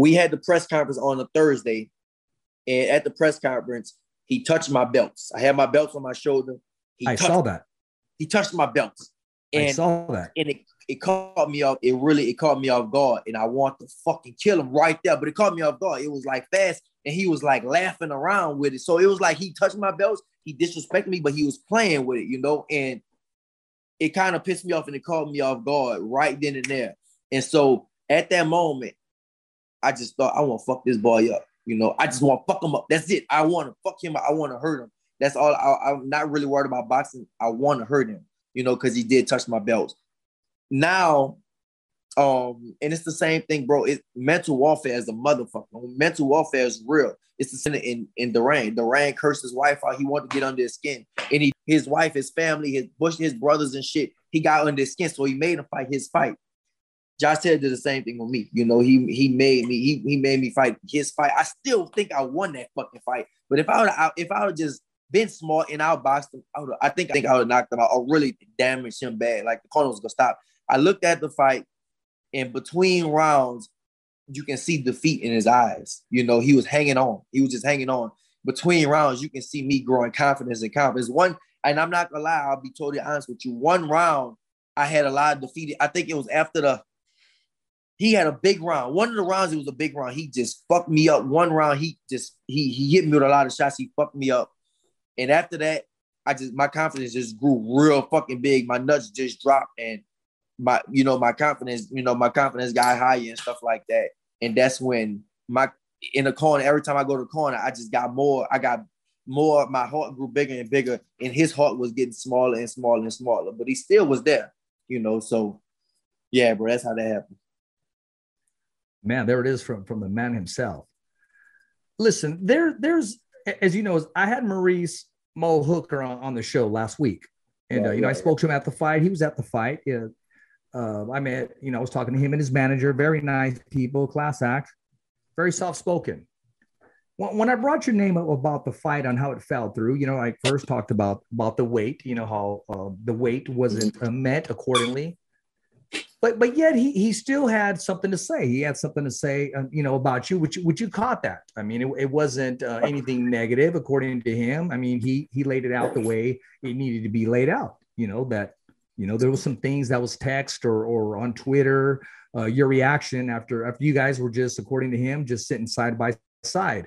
we had the press conference on a Thursday, and at the press conference, he touched my belts. I had my belts on my shoulder. He I touched, saw that. He touched my belts, and I saw that. and it, it caught me off. It really it caught me off guard, and I want to fucking kill him right there. But it caught me off guard. It was like fast, and he was like laughing around with it. So it was like he touched my belts. He disrespected me, but he was playing with it, you know. And it kind of pissed me off, and it caught me off guard right then and there. And so at that moment, I just thought I want to fuck this boy up. You know, I just want to fuck him up. That's it. I want to fuck him. up. I want to hurt him. That's all. I, I'm not really worried about boxing. I want to hurt him. You know, because he did touch my belt. Now, um, and it's the same thing, bro. It's mental warfare is a motherfucker. Mental warfare is real. It's the same in in Duran. Duran cursed his wife out. He wanted to get under his skin, and he his wife, his family, his Bush, his brothers and shit. He got under his skin, so he made him fight his fight. Josh Taylor did the same thing with me. You know, he he made me he, he made me fight his fight. I still think I won that fucking fight. But if I would if I would just been smart and outboxed him, I, I think I think I would have knocked him out or really damaged him bad. Like the corner was gonna stop. I looked at the fight, and between rounds, you can see defeat in his eyes. You know, he was hanging on. He was just hanging on. Between rounds, you can see me growing confidence and confidence. One, and I'm not gonna lie, I'll be totally honest with you. One round, I had a lot of defeated. I think it was after the he had a big round. One of the rounds, it was a big round. He just fucked me up. One round, he just he he hit me with a lot of shots. He fucked me up. And after that, I just my confidence just grew real fucking big. My nuts just dropped, and my you know my confidence you know my confidence got higher and stuff like that. And that's when my in the corner every time I go to the corner, I just got more. I got more. My heart grew bigger and bigger, and his heart was getting smaller and smaller and smaller. But he still was there, you know. So yeah, bro, that's how that happened. Man, there it is from from the man himself. Listen, there there's as you know, I had Maurice Mo Hooker on, on the show last week, and uh, you know I spoke to him at the fight. He was at the fight. Yeah, uh, I met, you know, I was talking to him and his manager. Very nice people, class act, very soft spoken. When, when I brought your name up about the fight on how it fell through, you know, I first talked about about the weight. You know how uh, the weight wasn't uh, met accordingly but but yet he he still had something to say. He had something to say, uh, you know, about you, which which you caught that. I mean, it, it wasn't uh, anything negative according to him. I mean, he he laid it out the way it needed to be laid out. You know that you know there was some things that was text or or on Twitter. Uh, your reaction after after you guys were just according to him just sitting side by side.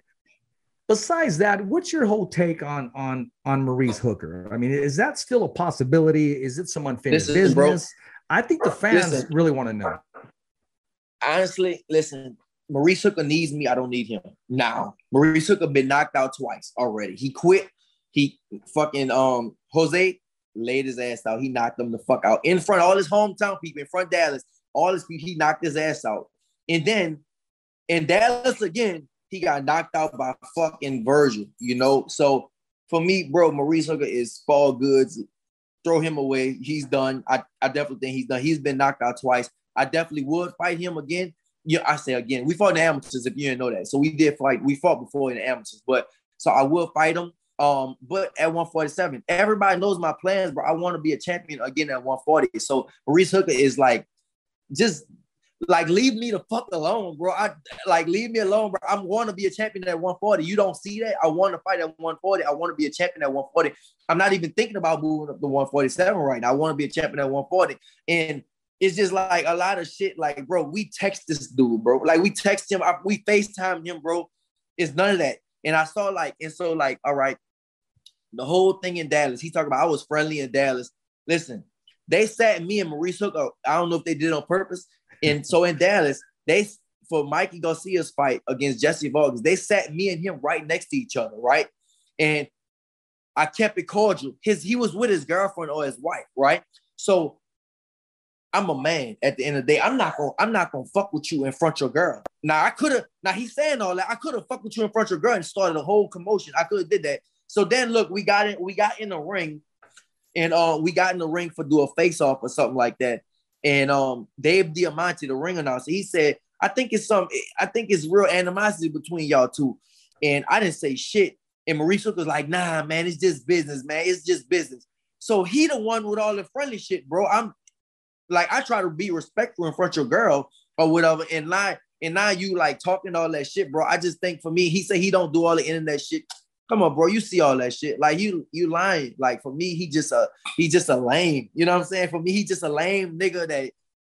Besides that, what's your whole take on on on Maurice Hooker? I mean, is that still a possibility? Is it some unfinished business? I think the fans listen, really want to know. Honestly, listen, Maurice Hooker needs me. I don't need him now. Maurice Hooker been knocked out twice already. He quit. He fucking um Jose laid his ass out. He knocked him the fuck out in front of all his hometown people, in front of Dallas. All his people, he knocked his ass out. And then in Dallas again, he got knocked out by fucking Vergil, you know. So for me, bro, Maurice Hooker is fall goods throw him away. He's done. I, I definitely think he's done. He's been knocked out twice. I definitely would fight him again. Yeah, I say again, we fought in the amateurs if you didn't know that. So we did fight. We fought before in the amateurs, but so I will fight him. Um, but at 147, everybody knows my plans, but I want to be a champion again at 140. So Maurice Hooker is like, just like leave me the fuck alone, bro. I like leave me alone, bro. I'm going to be a champion at 140. You don't see that? I want to fight at 140. I want to be a champion at 140. I'm not even thinking about moving up to 147 right now. I want to be a champion at 140. And it's just like a lot of shit. Like, bro, we text this dude, bro. Like we text him, we FaceTime him, bro. It's none of that. And I saw like, and so like, all right, the whole thing in Dallas. He talked about I was friendly in Dallas. Listen, they sat me and Maurice Hooker. I don't know if they did on purpose. And so in Dallas, they for Mikey Garcia's fight against Jesse Vargas, they sat me and him right next to each other, right? And I kept it cordial. His he was with his girlfriend or his wife, right? So I'm a man at the end of the day. I'm not gonna I'm not gonna fuck with you in front of your girl. Now I could have now he's saying all that. I could have fucked with you in front of your girl and started a whole commotion. I could have did that. So then look, we got in, we got in the ring, and uh we got in the ring for do a face off or something like that. And um, Dave Diamante, the ring announcer, he said, I think it's some, I think it's real animosity between y'all two. And I didn't say shit. And Maurice was like, nah, man, it's just business, man. It's just business. So he the one with all the friendly shit, bro. I'm like, I try to be respectful in front of your girl or whatever and lie. and now you like talking all that shit, bro. I just think for me, he said he don't do all the internet shit. Come on, bro. You see all that shit. Like you, you lying. Like for me, he just a he just a lame. You know what I'm saying? For me, he just a lame nigga that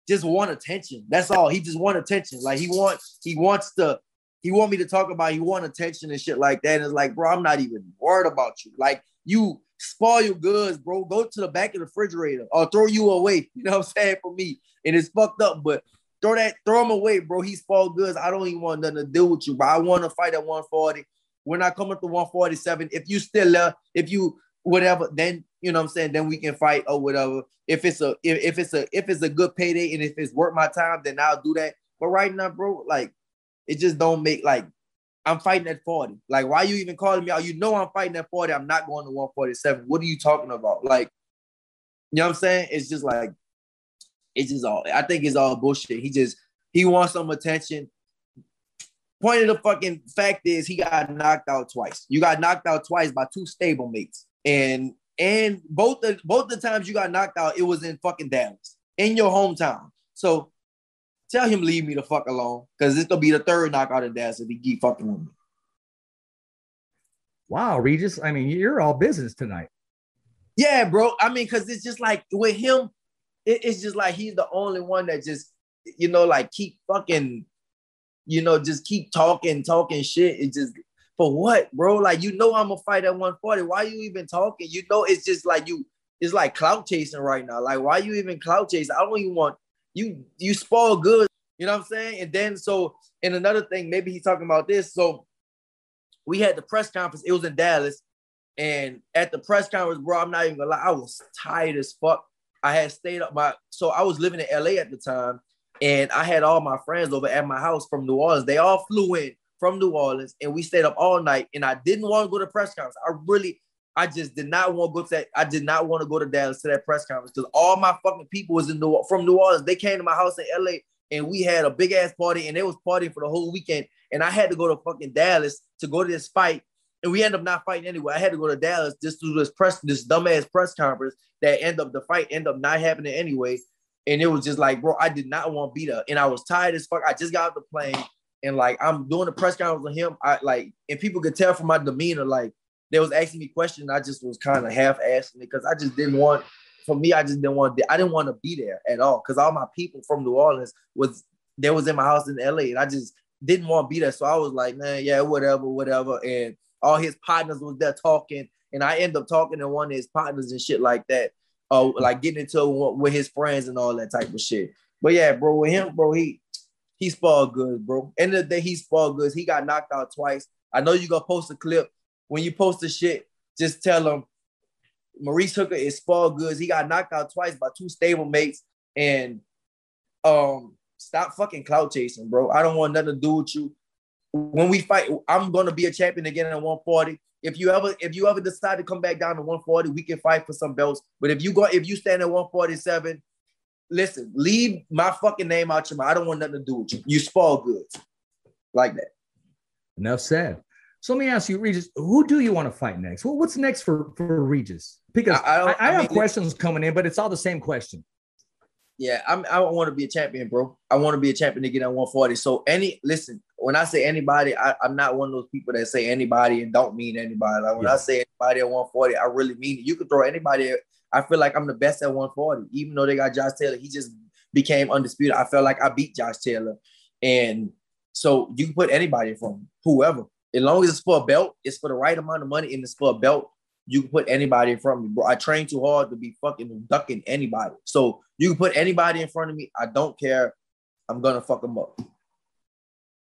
just want attention. That's all. He just want attention. Like he wants, he wants to, he want me to talk about. He want attention and shit like that. And it's like, bro, I'm not even worried about you. Like you spoil your goods, bro. Go to the back of the refrigerator or throw you away. You know what I'm saying? For me, and it's fucked up, but throw that, throw him away, bro. He's spoiled goods. I don't even want nothing to do with you, but I want to fight at 140. We're not coming to 147. If you still uh, if you whatever, then you know what I'm saying, then we can fight or whatever. If it's a if, if it's a if it's a good payday and if it's worth my time, then I'll do that. But right now, bro, like it just don't make like I'm fighting at 40. Like, why you even calling me out? You know I'm fighting at 40. I'm not going to 147. What are you talking about? Like, you know what I'm saying? It's just like, it's just all, I think it's all bullshit. He just, he wants some attention. Point of the fucking fact is he got knocked out twice. You got knocked out twice by two stablemates. And and both the both the times you got knocked out, it was in fucking Dallas, in your hometown. So tell him leave me the fuck alone, because it's gonna be the third knockout in Dallas if he keep fucking with me. Wow, Regis. I mean, you're all business tonight. Yeah, bro. I mean, because it's just like with him, it, it's just like he's the only one that just, you know, like keep fucking, you know, just keep talking, talking shit. It just for what, bro? Like you know I'm gonna fight at 140. Why you even talking? You know it's just like you, it's like clout chasing right now. Like why you even clout chasing? I don't even want you. You spoil good. You know what I'm saying? And then so, and another thing, maybe he's talking about this. So we had the press conference. It was in Dallas, and at the press conference, bro, I'm not even gonna lie, I was tired as fuck. I had stayed up my, so I was living in LA at the time, and I had all my friends over at my house from New Orleans. They all flew in from New Orleans, and we stayed up all night. And I didn't want to go to press conference. I really, I just did not want to go to that. I did not want to go to Dallas to that press conference because all my fucking people was in New from New Orleans. They came to my house in LA, and we had a big ass party, and they was partying for the whole weekend. And I had to go to fucking Dallas to go to this fight, and we end up not fighting anyway. I had to go to Dallas just to do this press, this dumbass press conference that end up the fight end up not happening anyway. And it was just like, bro, I did not want to be there, and I was tired as fuck. I just got off the plane and like I'm doing the press conference with him. I like, and people could tell from my demeanor, like they was asking me questions. I just was kind of half asking it because I just didn't want. For me, I just didn't want. I didn't want to be there at all because all my people from New Orleans was there was in my house in LA, and I just didn't want to be there. So I was like, man, yeah, whatever, whatever. And all his partners was there talking, and I end up talking to one of his partners and shit like that. Uh, like getting into with his friends and all that type of shit. But yeah, bro, with him, bro, he he spoiled good, bro. End of the day, he spoiled goods. He got knocked out twice. I know you gonna post a clip. When you post the shit, just tell him Maurice Hooker is spoiled goods. He got knocked out twice by two stable mates. And um, stop fucking cloud chasing, bro. I don't want nothing to do with you. When we fight, I'm gonna be a champion again at 140. If you ever if you ever decide to come back down to 140, we can fight for some belts. But if you go if you stand at 147 listen, leave my fucking name out your mouth. I don't want nothing to do with you. You spoil goods like that. Enough said. So let me ask you, Regis, who do you want to fight next? Well, what's next for, for Regis? Because I, I, I, I have mean, questions coming in, but it's all the same question. Yeah, I'm, I want to be a champion, bro. I want to be a champion to get on 140. So any listen, when I say anybody, I, am not one of those people that say anybody and don't mean anybody. Like when yeah. I say anybody at 140, I really mean it. You could throw anybody I feel like I'm the best at 140. Even though they got Josh Taylor, he just became undisputed. I felt like I beat Josh Taylor. And so you can put anybody from whoever. As long as it's for a belt, it's for the right amount of money and it's for a belt. You can put anybody in front of me, bro. I train too hard to be fucking ducking anybody. So you can put anybody in front of me. I don't care. I'm gonna fuck them up.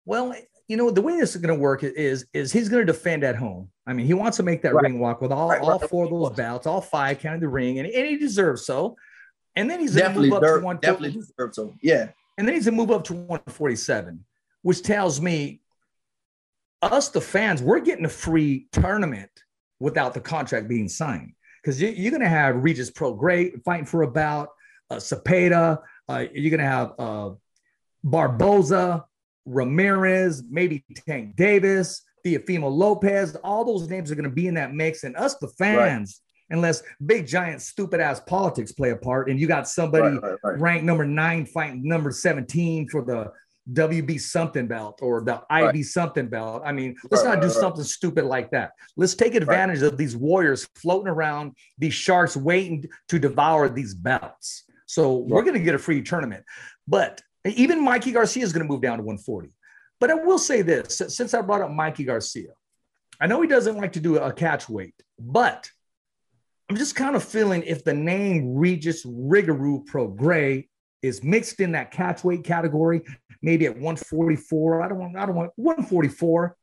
Well, you know the way this is going to work is is he's going to defend at home. I mean, he wants to make that right. ring walk with all, right, all right. four of those bouts, all five counting the ring, and, and he deserves so. And then he's going to move up to one. Definitely deserves so. Yeah. And then he's to move up to 147, which tells me us, the fans, we're getting a free tournament without the contract being signed because you, are going to have Regis Prograis fighting for a bout, uh, Zepeda. Uh, you're going to have uh, Barboza, Ramirez, maybe Tank Davis, Teofimo Lopez. All those names are going to be in that mix. And us, the fans, right. unless big, giant, stupid ass politics play a part, and you got somebody right, right, ranked number nine fighting number 17 for the WB something belt or the. IB something belt. I mean, let's not do something stupid like that. Let's take advantage of these warriors floating around, these sharks waiting to devour these belts. So we're going to get a free tournament. But even Mikey Garcia is going to move down to 140. But I will say this since I brought up Mikey Garcia, I know he doesn't like to do a catch weight, but I'm just kind of feeling if the name Regis Rougarou Prograis is mixed in that catch weight category, maybe at 144. I don't want, I don't want 144.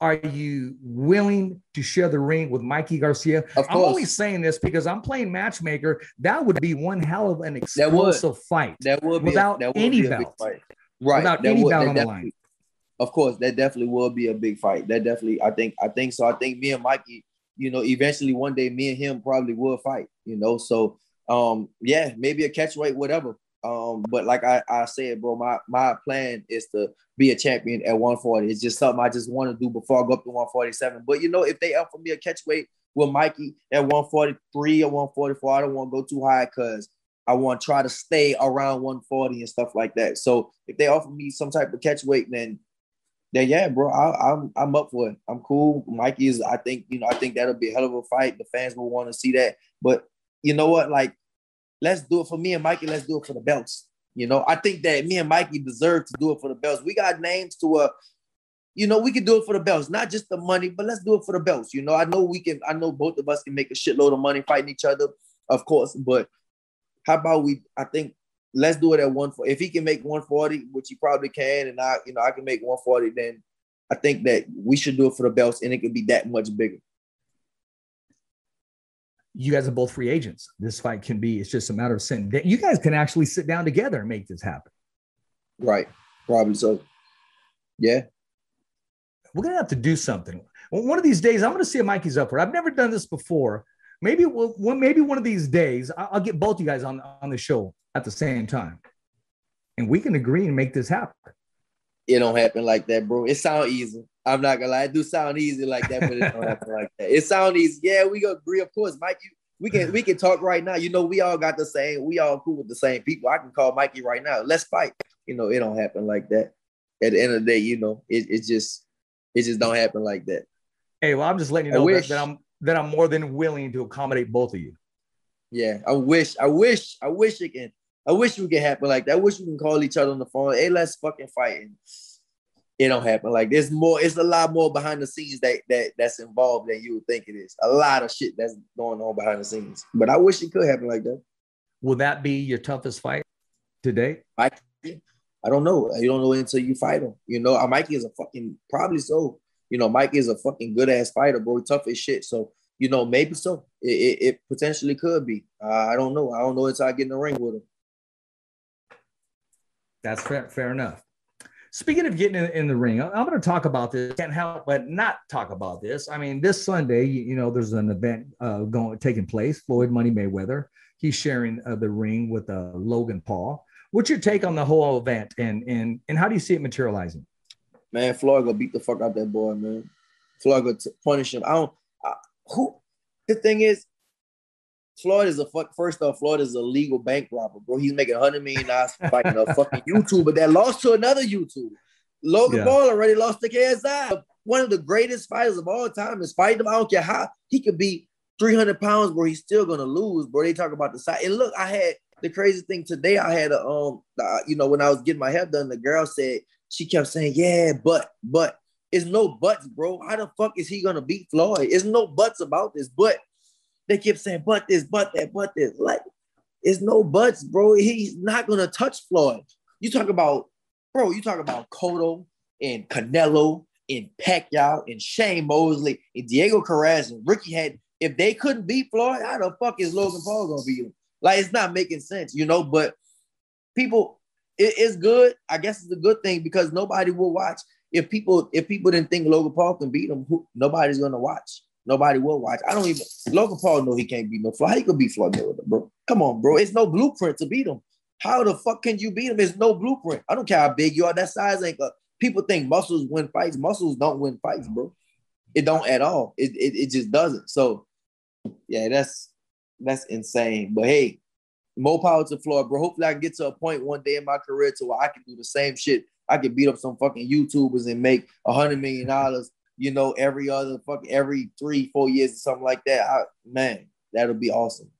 Are you willing to share the ring with Mikey Garcia? I'm only saying this because I'm playing matchmaker. That would be one hell of an explosive that fight. That would be without a, that would any be belt. Right. Without that any would, belt on the line. Of course, that definitely will be a big fight. That definitely, I think, I think so. I think me and Mikey, you know, eventually one day me and him probably will fight, you know. So um, yeah, maybe a catch weight, whatever. Um, but like I, I said, bro, my my plan is to be a champion at 140. It's just something I just want to do before I go up to 147. But you know, if they offer me a catch weight with Mikey at 143 or 144, I don't want to go too high because I want to try to stay around 140 and stuff like that. So if they offer me some type of catch weight, then then yeah, bro, I, am I'm, I'm up for it. I'm cool. Mikey is, I think, you know, I think that'll be a hell of a fight. The fans will want to see that. But you know what? Like, let's do it for me and Mikey. Let's do it for the belts. You know, I think that me and Mikey deserve to do it for the belts. We got names to uh, you know, we can do it for the belts, not just the money, but let's do it for the belts. You know, I know we can, I know both of us can make a shitload of money fighting each other, of course, but how about we? I think let's do it at one. If he can make 140, which he probably can, and I, you know, I can make 140, then I think that we should do it for the belts, and it could be that much bigger. You guys are both free agents. This fight can be. It's just a matter of sitting. You guys can actually sit down together and make this happen. Right. Probably so. Yeah. We're gonna have to do something. One of these days, I'm gonna see if Mikey's up for. It. I've never done this before. Maybe well, maybe one of these days, I'll get both you guys on on the show at the same time, and we can agree and make this happen. It don't happen like that, bro. It sound easy. I'm not gonna lie, it do sound easy like that, but it don't happen like that. It sound easy. Yeah, we go agree, of course, Mike. You, we can we can talk right now. You know, we all got the same. We all cool with the same people. I can call Mikey right now. Let's fight. You know, it don't happen like that. At the end of the day, you know, it, it just it just don't happen like that. Hey, well, I'm just letting you know that, that I'm that I'm more than willing to accommodate both of you. Yeah, I wish, I wish, I wish it can. I wish we could happen like that. I wish we can call each other on the phone. Hey, let's fucking fight. And it don't happen. Like there's more, it's a lot more behind the scenes that that that's involved than you would think it is. A lot of shit that's going on behind the scenes. But I wish it could happen like that. Will that be your toughest fight today? I I don't know. You don't know until you fight him. You know, Mikey is a fucking probably so. You know, Mikey is a fucking good ass fighter, bro. Tough as shit. So you know, maybe so. It, it, it potentially could be. Uh, I don't know. I don't know until I get in the ring with him. That's fair. Fair enough. Speaking of getting in, in the ring, I'm going to talk about this. Can't help but not talk about this. I mean, this Sunday, you, you know, there's an event uh, going taking place. Floyd Money Mayweather. He's sharing uh, the ring with uh, Logan Paul. What's your take on the whole event, and and and how do you see it materializing? Man, Floyd gonna beat the fuck out that boy, man. Floyd gonna t- punish him. I don't who the thing is, Floyd is a fuck. First off, Floyd is a legal bank robber, bro. He's making hundred million dollars fighting a fucking YouTuber that lost to another YouTuber. Logan yeah. Paul already lost to KSI. One of the greatest fighters of all time is fighting him. I don't care how he could be 300 pounds, bro. He's still gonna lose, bro. They talk about the size. And look, I had the crazy thing today. I had a um, uh, you know, when I was getting my hair done, the girl said she kept saying, "Yeah, but, but." It's no buts, bro. How the fuck is he gonna beat Floyd? It's no buts about this. But they keep saying, but this, but that, but this. Like, it's no buts, bro. He's not gonna touch Floyd. You talk about, bro, you talk about Cotto and Canelo and Pacquiao and Shane Mosley and Diego Carrasco and Ricky had. If they couldn't beat Floyd, how the fuck is Logan Paul gonna beat him? Like, it's not making sense, you know. But people, it, it's good. I guess it's a good thing because nobody will watch if people if people didn't think Logan Paul can beat him, who, nobody's gonna watch. Nobody will watch. I don't even Logan Paul know he can't beat no Floyd. He could beat Floyd Mayweather, bro? Come on, bro. It's no blueprint to beat him. How the fuck can you beat him? It's no blueprint. I don't care how big you are. That size ain't. Uh, people think muscles win fights. Muscles don't win fights, bro. It don't at all. It, it, it just doesn't. So, yeah, that's that's insane. But hey, more power to Floyd, bro. Hopefully, I can get to a point one day in my career to where I can do the same shit I can beat up some fucking YouTubers and make a hundred million dollars, you know, every other fucking every three, four years or something like that. I, man, that'll be awesome.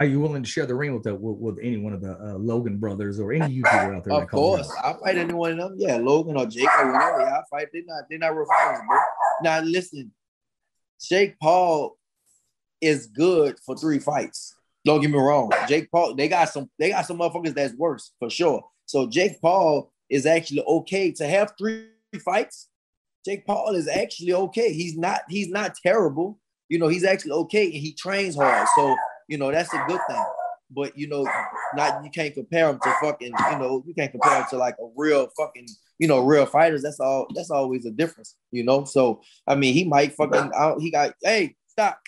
Are you willing to share the ring with the, with, with any one of the uh, Logan brothers or any YouTuber out there? Of course, I fight anyone of them. Yeah, Logan or Jake or whatever. Yeah, I fight. They're not. They're not real bro. Now listen, Jake Paul is good for three fights. Don't get me wrong. Jake Paul, they got some. They got some motherfuckers that's worse for sure. So Jake Paul is actually okay to have three fights. Jake Paul is actually okay. He's not. He's not terrible. You know, he's actually okay, and he trains hard. So you know, that's a good thing. But you know, not you can't compare him to fucking, you know, you can't compare him to like a real fucking, you know, real fighters. That's all. That's always a difference, you know. So I mean, he might fucking. out He got. Hey, stop.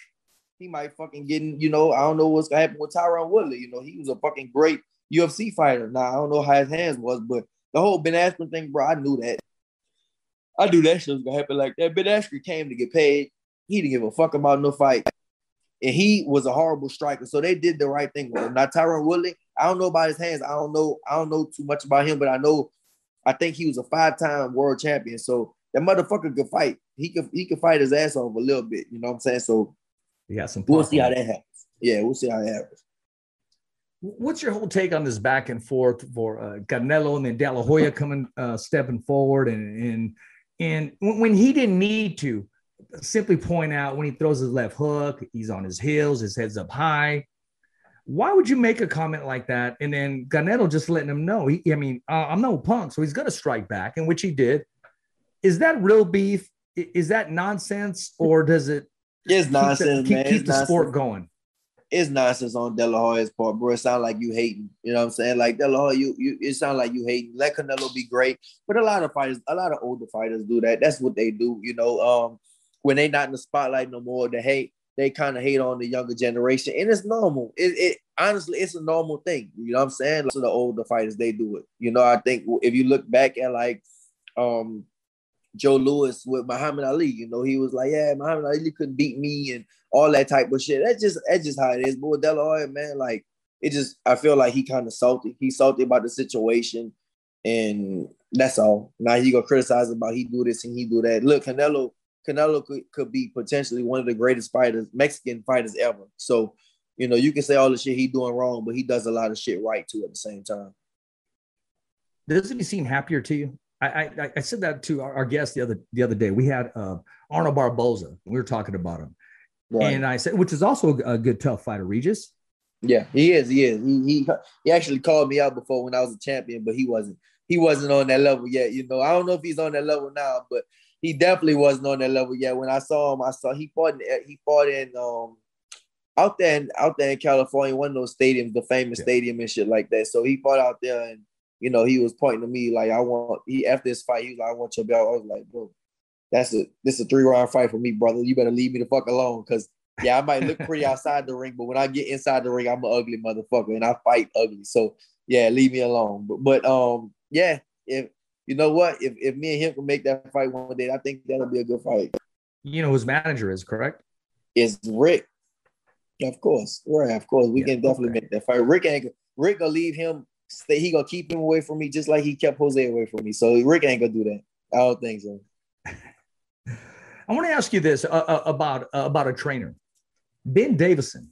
He might fucking getting. You know, I don't know what's gonna happen with Tyron Woodley. You know, he was a fucking great UFC fighter. Now I don't know how his hands was, but the whole Ben Askren thing, bro, I knew that. I knew that shit was gonna happen like that. Ben Askren came to get paid. He didn't give a fuck about no fight and he was a horrible striker. So they did the right thing with him. Now Tyron Woodley, I don't know about his hands. I don't know. I don't know too much about him, but I know. I think he was a five-time world champion. So that motherfucker could fight. He could he could fight his ass off a little bit. You know what I'm saying? So yeah, some. We'll see how that happens. Yeah, we'll see how it happens. What's your whole take on this back and forth for uh, Canelo and then De La Hoya coming, uh, stepping forward, and and and when he didn't need to, simply point out when he throws his left hook, he's on his heels, his head's up high. Why would you make a comment like that? And then Canelo just letting him know, he, I mean, uh, I'm no punk, so he's going to strike back, in which he did. Is that real beef? Is that nonsense, or does it? It's nonsense, keep, man. Keep, the nonsense. sport going. It's nonsense on De La Hoya's part, bro. It sounds like you hating. You know what I'm saying? Like De La Hoya, you, you it sounds like you hating. Let Canelo be great, but a lot of fighters, a lot of older fighters do that. That's what they do. You know, um, when they not in the spotlight no more, they hate they kind of hate on the younger generation, and it's normal. It, it honestly, it's a normal thing. You know what I'm saying? So the older fighters, they do it. You know, I think if you look back at like um Joe Louis with Muhammad Ali, you know, he was like, yeah, Muhammad Ali couldn't beat me and all that type of shit. That's just that's just how it is. But with man, like it just I feel like he kind of salty. He's salty about the situation, and that's all. Now he gonna criticize about he do this and he do that. Look, Canelo Canelo could, could be potentially one of the greatest fighters, Mexican fighters ever. So, you know, you can say all the shit he doing wrong, but he does a lot of shit right too at the same time. Doesn't he seem happier to you? I, I, I said that to our, our, guest the other the other day. We had uh, Arnold Barboza. We were talking about him, right. and I said, which is also a, good tough fighter, Regis. Yeah, he is. He is. He, he he actually called me out before when I was a champion, but he wasn't. He wasn't on that level yet. You know, I don't know if he's on that level now, but he definitely wasn't on that level yet. When I saw him, I saw he fought in, he fought in um out there in out there in California, one of those stadiums, the famous yeah. stadium and shit like that. So he fought out there and you know, he was pointing to me like I want he after this fight, he was like, I want your belt. I was like, bro, that's a this is a three round fight for me, brother. You better leave me the fuck alone. Cause yeah, I might look pretty outside the ring, but when I get inside the ring, I'm an ugly motherfucker and I fight ugly. So yeah, leave me alone. But but um yeah, if you know what? If, if me and him can make that fight one day, I think that'll be a good fight. You know whose manager is correct? Is Rick. Of course. Right, of course. We yeah, can definitely okay. make that fight. Rick ain't Rick gonna leave him stay, he gonna keep him away from me just like he kept Jose away from me. So Rick ain't gonna do that. I don't think so. I want to ask you this uh, uh, about uh, about a trainer, Ben Davison.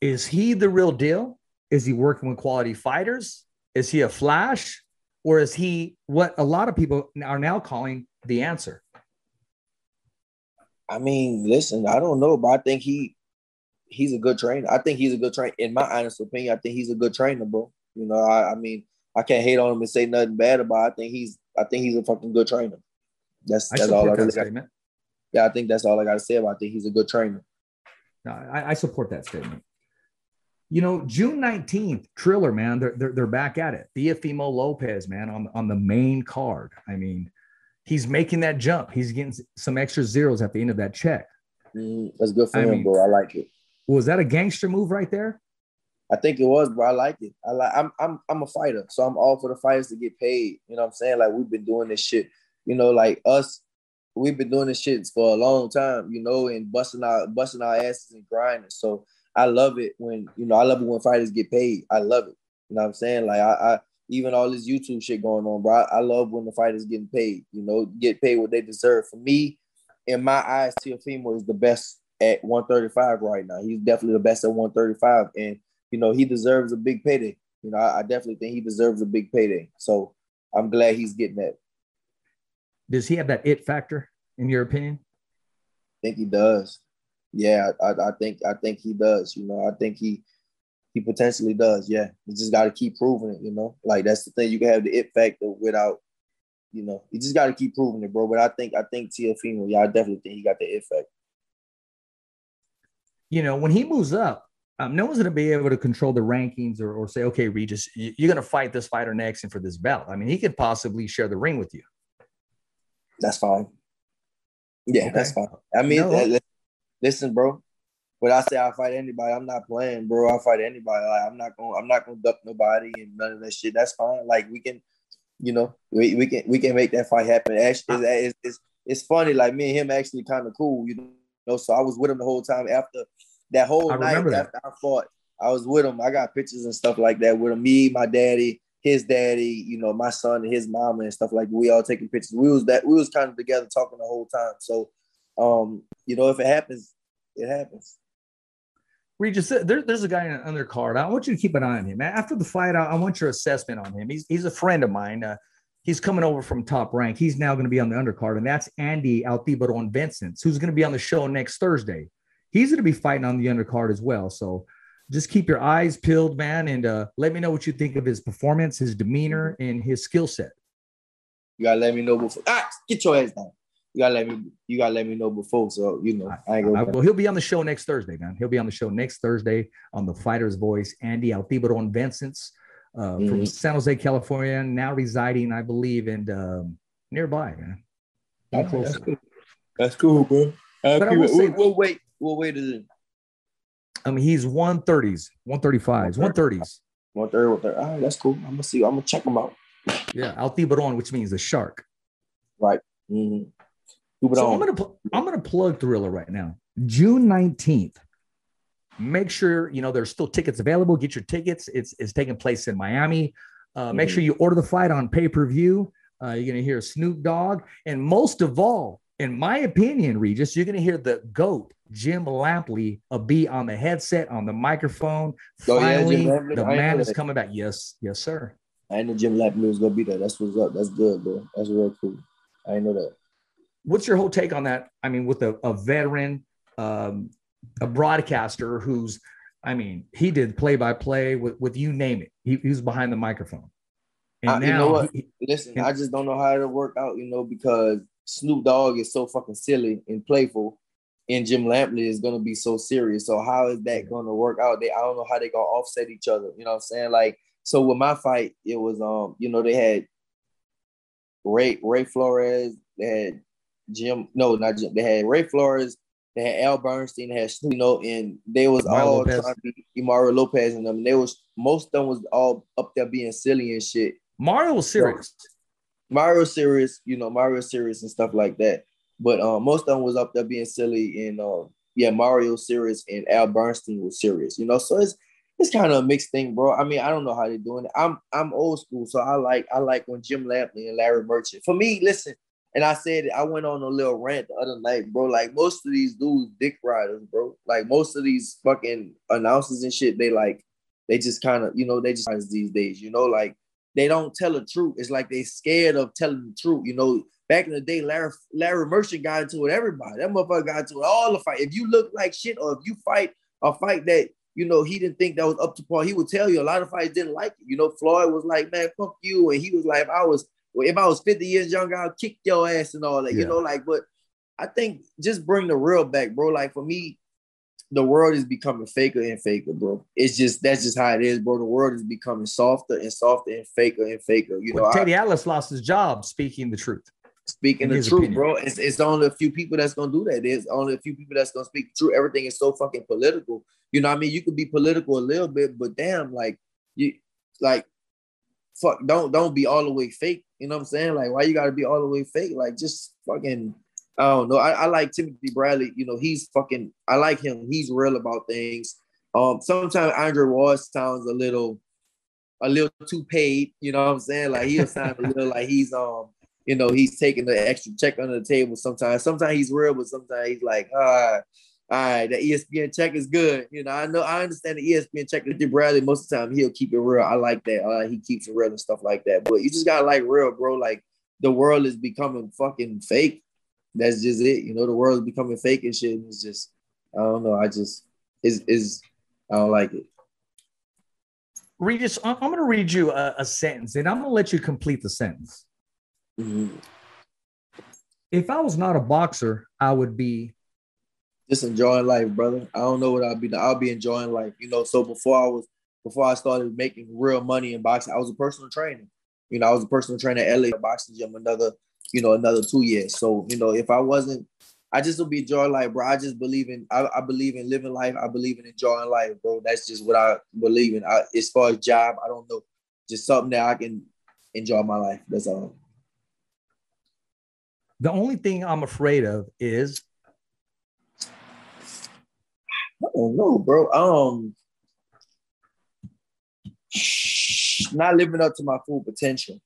Is he the real deal? Is he working with quality fighters? Is he a flash? or is he what a lot of people are now calling the answer? I mean, listen, I don't know, but I think he he's a good trainer. I think he's a good trainer. In my honest opinion, I think he's a good trainer, bro. You know, I, I mean, I can't hate on him and say nothing bad about. It. I think he's I think he's a fucking good trainer. That's that's all I really got. Yeah, I think that's all I got to say about. I think he's a good trainer. No, I, I support that statement you know, June 19th, Triller, man, they're, they're, they're back at it. Teofimo Lopez, man, on, on the main card. I mean, he's making that jump. He's getting some extra zeros at the end of that check. Mm, that's good for I him, mean, bro. I like it. Was that a gangster move right there? I think it was, bro. I like it. I like. I'm. I'm. I'm a fighter, so I'm all for the fighters to get paid. You know what I'm saying? Like we've been doing this shit. You know, like us. We've been doing this shit for a long time. You know, and busting our busting our asses and grinding. So I love it when you know I love it when fighters get paid. I love it. You know what I'm saying? Like I, I even all this YouTube shit going on, bro. I, I love when the fighters getting paid. You know, get paid what they deserve. For me, in my eyes, Teofimo is the best at 135 right now. He's definitely the best at 135, and you know he deserves a big payday. You know, I, I definitely think he deserves a big payday. So I'm glad he's getting that. Does he have that it factor, in your opinion? I think he does. Yeah, I, I think I think he does. You know, I think he he potentially does. Yeah, he just got to keep proving it. You know, like that's the thing. You can have the it factor without, you know, you just got to keep proving it, bro. But I think I think Teofimo, yeah, I definitely think he got the it factor. You know, when he moves up, um, no one's going to be able to control the rankings or, or say, okay, Regis, you're going to fight this fighter next and for this belt. I mean, he could possibly share the ring with you. That's fine. Yeah, okay. that's fine. I mean, no. listen, bro. When I say I fight anybody, I'm not playing, bro. I fight anybody. Like, I'm not going. I'm not going to duck nobody and none of that shit. That's fine. Like we can, you know, we, we can we can make that fight happen. Actually, it's, it's, it's funny. Like me and him actually kind of cool, you know. So I was with him the whole time after that whole I night that. after I fought, I was with him. I got pictures and stuff like that with him. Me, my daddy, his daddy, you know, my son and his mama and stuff like that. We all taking pictures. We was that we was kind of together talking the whole time. So um, you know, if it happens, it happens. Regis, there, there's a guy in an undercard. I want you to keep an eye on him. After the fight, I, I want your assessment on him. He's he's a friend of mine. Uh, he's coming over from top rank. He's now going to be on the undercard, and that's Andy Altibaron Vences, who's going to be on the show next Thursday he's going to be fighting on the undercard as well. So just keep your eyes peeled, man, and uh, let me know what you think of his performance, his demeanor, and his skill set. You gotta let me know before. Ah, get your ass down. You gotta let me. You gotta let me know before, so you know. I ain't gonna. well, he'll be on the show next Thursday, man. He'll be on the show next Thursday on the Fighter's Voice. Andy Altibaron Vences uh, mm-hmm. from San Jose, California, now residing, I believe, in um, nearby, man. That's, that's cool. That's cool, bro. But I will say, we'll wait. What weight is it? I mean, he's 130s, 135s, 130s. 130, 130. All right, that's cool. I'm gonna see. I'm gonna check him out. Yeah, El Tiburon, which means a shark. Right. Mm-hmm. So I'm gonna I'm gonna plug Triller right now. June 19th. Make sure you know there's still tickets available. Get your tickets. It's it's taking place in Miami. Uh, mm-hmm. Make sure you order the fight on pay per view. Uh, you're gonna hear Snoop Dogg, and most of all, in my opinion, Regis, you're going to hear the GOAT, Jim Lampley, a be on the headset, on the microphone. Finally, oh, yeah, the man is coming back. Yes, yes, sir. I know Jim Lampley was going to be there. That's what's up. That's good, bro. That's real cool. I know that. What's your whole take on that? I mean, with a, a veteran, um, a broadcaster who's, I mean, he did play by play with, with you name it. He, he was behind the microphone. And now, you know what? He, Listen, and, I just don't know how it'll work out, you know, because Snoop Dogg is so fucking silly and playful, and Jim Lampley is gonna be so serious. So how is that gonna work out? They I don't know how they gonna offset each other. You know what I'm saying? Like so with my fight, it was um you know they had Ray Ray Flores, they had Jim no not Jim, they had Ray Flores, they had Al Bernstein, they had Snoop, you know, and they was Mario all Lopez. trying to be Mario Lopez and them. And they was most of them was all up there being silly and shit. Mario was serious. So, Mario serious, you know, Mario serious and stuff like that. But uh, most of them was up there being silly, and uh, yeah, Mario serious and Al Bernstein was serious, you know. So it's it's kind of a mixed thing, bro. I mean, I don't know how they're doing it. I'm I'm old school, so I like I like when Jim Lampley and Larry Merchant. For me, listen, and I said I went on a little rant the other night, bro. Like most of these dudes, dick riders, bro. Like most of these fucking announcers and shit, they like they just kind of, you know, they just these days, you know, like they don't tell the truth. It's like they scared of telling the truth. You know, back in the day, Larry Larry Merchant got into it everybody. That motherfucker got into it all the fight. If you look like shit, or if you fight a fight that you know he didn't think that was up to par, he would tell you. A lot of fights didn't like it. You know, Floyd was like, "Man, fuck you," and he was like, "If I was if I was 50 years younger, I'll kick your ass and all that." Yeah. You know, like, but I think just bring the real back, bro. Like for me, the world is becoming faker and faker, bro. It's just that's just how it is, bro. The world is becoming softer and softer and faker and faker. You well, know, Teddy I, Atlas lost his job speaking the truth. Speaking the truth, opinion. bro. It's, it's only a few people that's gonna do that. There's only a few people that's gonna speak the truth. Everything is so fucking political. You know, what I mean, you could be political a little bit, but damn, like you, like, fuck, don't don't be all the way fake. You know what I'm saying? Like, why you gotta be all the way fake? Like, just fucking I don't know. I, I, like Timothy Bradley. You know, he's fucking. I like him. He's real about things. Um, sometimes Andre Ward sounds a little, a little too paid. You know what I'm saying? Like he'll sound a little like he's um, you know, he's taking the extra check under the table sometimes. Sometimes he's real, but sometimes he's like, ah, all right, the ESPN check is good. You know, I know I understand the ESPN check with Bradley. Most of the time he'll keep it real. I like that. Uh, he keeps it real and stuff like that. But you just gotta like real, bro. Like the world is becoming fucking fake. That's just it. You know, the world is becoming fake and shit. And it's just, I don't know. I just is is I don't like it. Regis, I'm going to read you a, a, sentence and I'm going to let you complete the sentence. Mm-hmm. If I was not a boxer, I would be just enjoying life, brother. I don't know what I'll be. I'll be enjoying life. You know, so before I was before I started making real money in boxing, I was a personal trainer. You know, I was a personal trainer at LA Boxing Gym another, you know, another two years. So, you know, if I wasn't I just would be enjoying life, bro. I just believe in I, I, believe in living life. I believe in enjoying life, bro. That's just what I believe in. I, as far as job, I don't know. Just something that I can enjoy my life. That's all. The only thing I'm afraid of is I don't know, bro. Um not living up to my full potential.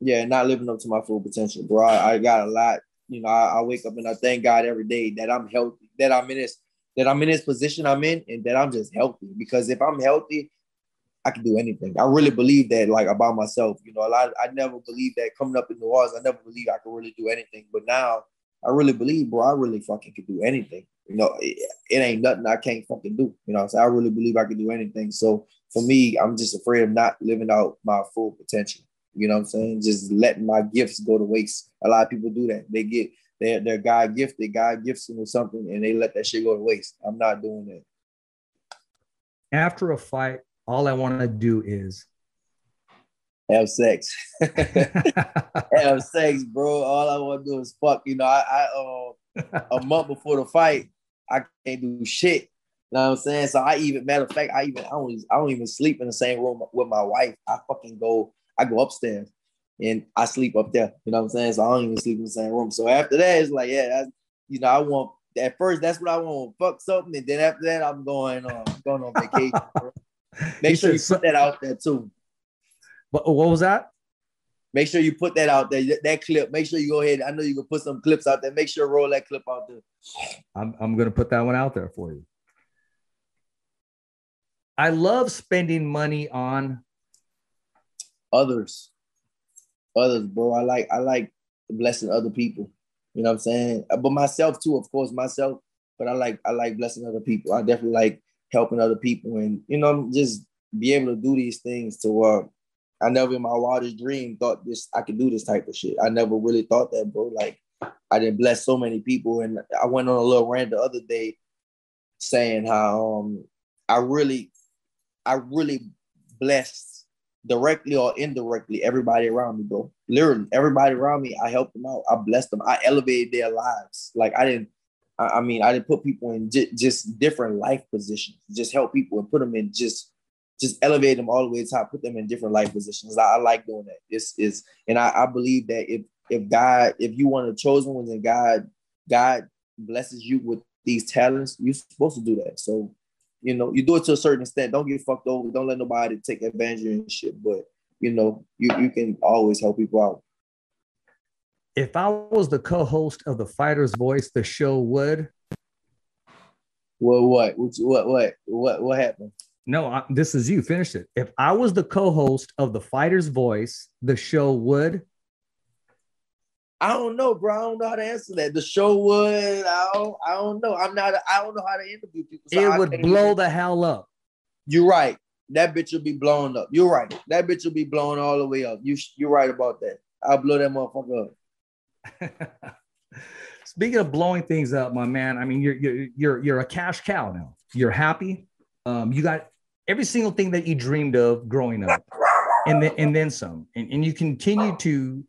Yeah, not living up to my full potential, bro. I, I got a lot you know, I, I, wake up and I thank God every day that I'm healthy, that I'm in this, that I'm in this position I'm in, and that I'm just healthy. Because if I'm healthy, I can do anything. I really believe that, like about myself. You know, a lot. I never believed that coming up in the walls. I never believed I could really do anything. But now, I really believe, bro. I really fucking can do anything. You know, it, it ain't nothing I can't fucking do. You know, so I really believe I can do anything. So for me, I'm just afraid of not living out my full potential. You know what I'm saying? Just letting my gifts go to waste. A lot of people do that. They get they're they're God gifted. God gifts them with something and they let that shit go to waste. I'm not doing that. After a fight, all I want to do is have sex. have sex, bro. All I want to do is fuck. You know, I, I uh, a month before the fight, I can't do shit. You know what I'm saying? So I even matter of fact, I even I don't I don't even sleep in the same room with my wife. I fucking go I go upstairs and I sleep up there. You know what I'm saying? So I don't even sleep in the same room. So after that, it's like, yeah, that's, you know, I want at first that's what I want. to Fuck something, and then after that, I'm going um, on going on vacation. Make sure you put that out there too. What, what was that? Make sure you put that out there. That clip. Make sure you go ahead. I know you can put some clips out there. Make sure roll that clip out there. I'm I'm gonna put that one out there for you. I love spending money on others. Others, bro. I like I like blessing other people. You know what I'm saying? Uh, but myself too, of course, myself. But I like I like blessing other people. I definitely like helping other people and you know just be able to do these things to uh I never in my wildest dream thought this I could do this type of shit. I never really thought that, bro. Like I didn't bless so many people. And I went on a little rant the other day saying how um I really I really blessed directly or indirectly everybody around me, bro. Literally, everybody around me, I helped them out. I blessed them. I elevated their lives. Like I didn't, I, I mean, I didn't put people in j- just different life positions. Just help people and put them in just, just elevate them all the way to top. Put them in different life positions. I, I like doing that. This is, and I, I believe that if if God, if you want the chosen ones, and God, God blesses you with these talents, you're supposed to do that. So you know, you do it to a certain extent. Don't get fucked over. Don't let nobody take advantage of you and shit. But you know, you, you can always help people out. If I was the co-host of the Fighter's Voice, the show would. Well, what? What? What? What? What? What happened? No, I, this is you. Finish it. If I was the co-host of the Fighter's Voice, the show would. I don't know, bro. I don't know how to answer that. The show would. I don't. I don't know. I'm not. I don't know how to interview people. So it would blow the hell up. You're right. That bitch will be blown up. You're right. That bitch will be blown all the way up. You you're right about that. I'll blow that motherfucker up. Speaking of blowing things up, my man. I mean, you're you're you're you're a cash cow now. You're happy. Um, you got every single thing that you dreamed of growing up, and then and then some. And, and you continue to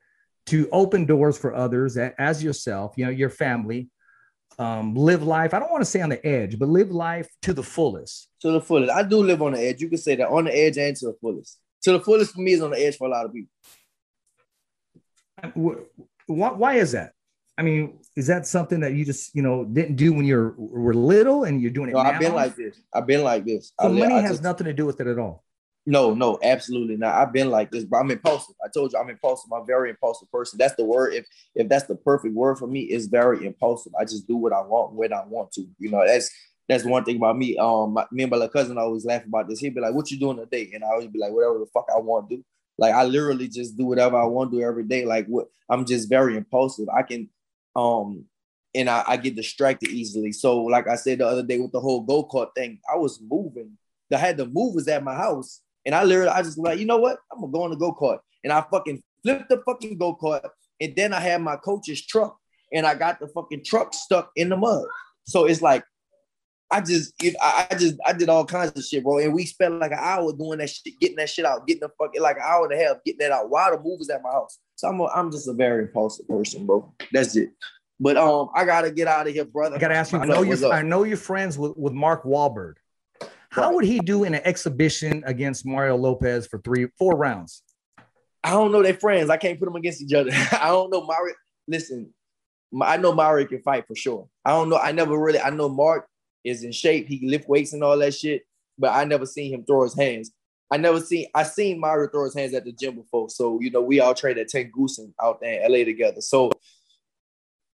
to open doors for others as yourself, you know, your family. Um, live life. I don't want to say on the edge, but live life to the fullest. To the fullest. I do live on the edge. You can say that on the edge and to the fullest. To the fullest for me is on the edge for a lot of people. Why, why is that? I mean, is that something that you just you know didn't do when you were little and you're doing it? No, now? I've been like this. I've been like this. So I, money I has just, nothing to do with it at all. No, no, absolutely not. I've been like this, but I'm impulsive. I told you I'm impulsive. I'm a very impulsive person. That's the word. If if that's the perfect word for me, it's very impulsive. I just do what I want when I want to. You know, that's that's one thing about me. Um, my, me and my cousin always laugh about this. He'd be like, "What you doing today?" And I always be like, "Whatever the fuck I want to do." Like I literally just do whatever I want to do every day. Like what I'm just very impulsive. I can, um, and I, I get distracted easily. So like I said the other day with the whole go kart thing, I was moving. I had the movers at my house and I literally, I just like, you know what? I'm gonna go on the go kart, and I fucking flipped the fucking go kart, and then I had my coach's truck, and I got the fucking truck stuck in the mud. So it's like, I just, I, I just, I did all kinds of shit, bro. And we spent like an hour doing that shit, getting that shit out, getting the fucking like an hour and a half getting that out while the movers at my house. So I'm, a, I'm just a very impulsive person, bro. That's it. But um, I gotta get out of here, brother. I gotta ask you. I know, you. I know you're friends with with Mark Wahlberg. How right. would he do in an exhibition against Mario Lopez for three, four rounds? I don't know. They're friends. I can't put them against each other. I don't know. Mario, listen, I know Mario can fight for sure. I don't know. I never really. I know Mark is in shape. He lift weights and all that shit. But I never seen him throw his hands. I never seen. I seen Mario throw his hands at the gym before. So you know, we all trained at Tank Goosen out there in LA together. So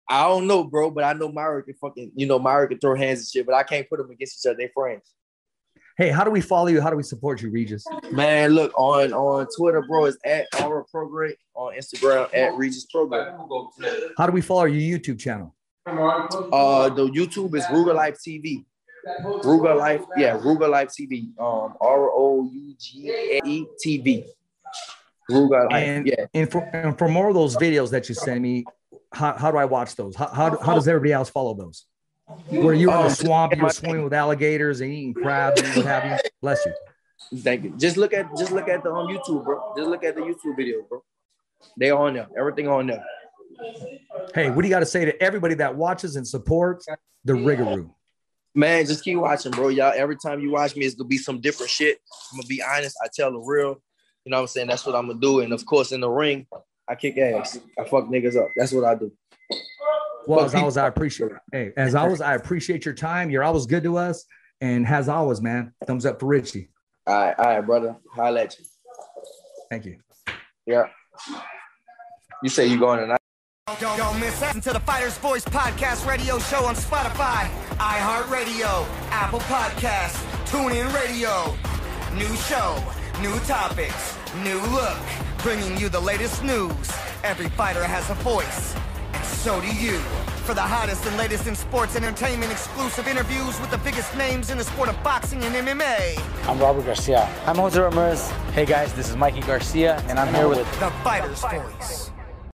I don't know, bro. But I know Mario can fucking. You know, Mario can throw hands and shit. But I can't put them against each other. They friends. Hey, how do we follow you? How do we support you, Regis? Man, look on on Twitter, bro. It's at R Prograis on Instagram at Regis Prograis. How do we follow your YouTube channel? Uh, the YouTube is Rougarou Life TV. Rougarou Life, yeah, Rougarou Life TV. Um, R O U G A E TV. Rougarou Life, and, yeah. And for, and for more of those videos that you send me, how, how do I watch those? How, how, how does everybody else follow those? Where you're in the swamp, you're swimming with alligators and eating crabs and what have you. Bless you. Thank you. Just look at just look at the on YouTube, bro. Just look at the YouTube video, bro. They on there. Everything on there. Hey, what do you got to say to everybody that watches and supports the Rougarou? Man, just keep watching, bro. Y'all, every time you watch me, it's gonna be some different shit. I'm gonna be honest. I tell the real. You know what I'm saying? That's what I'm gonna do. And of course, in the ring, I kick ass. I fuck niggas up. That's what I do. Well, as always, I appreciate. Hey, as always, I appreciate your time. You're always good to us, and as always, man, thumbs up for Richie. All right, all right, brother. Holla at you. Thank you. Yeah. You say you going tonight? Don't, don't miss out to the Fighters Voice podcast radio show on Spotify, iHeartRadio, Apple Podcasts, TuneIn Radio. New show, new topics, new look, bringing you the latest news. Every fighter has a voice and so do you. For the hottest and latest in sports entertainment, exclusive interviews with the biggest names in the sport of boxing and MMA. I'm Robert Garcia. I'm Jose Ramirez. Hey guys, this is Mikey Garcia, and I'm here with The Fighter's Voice.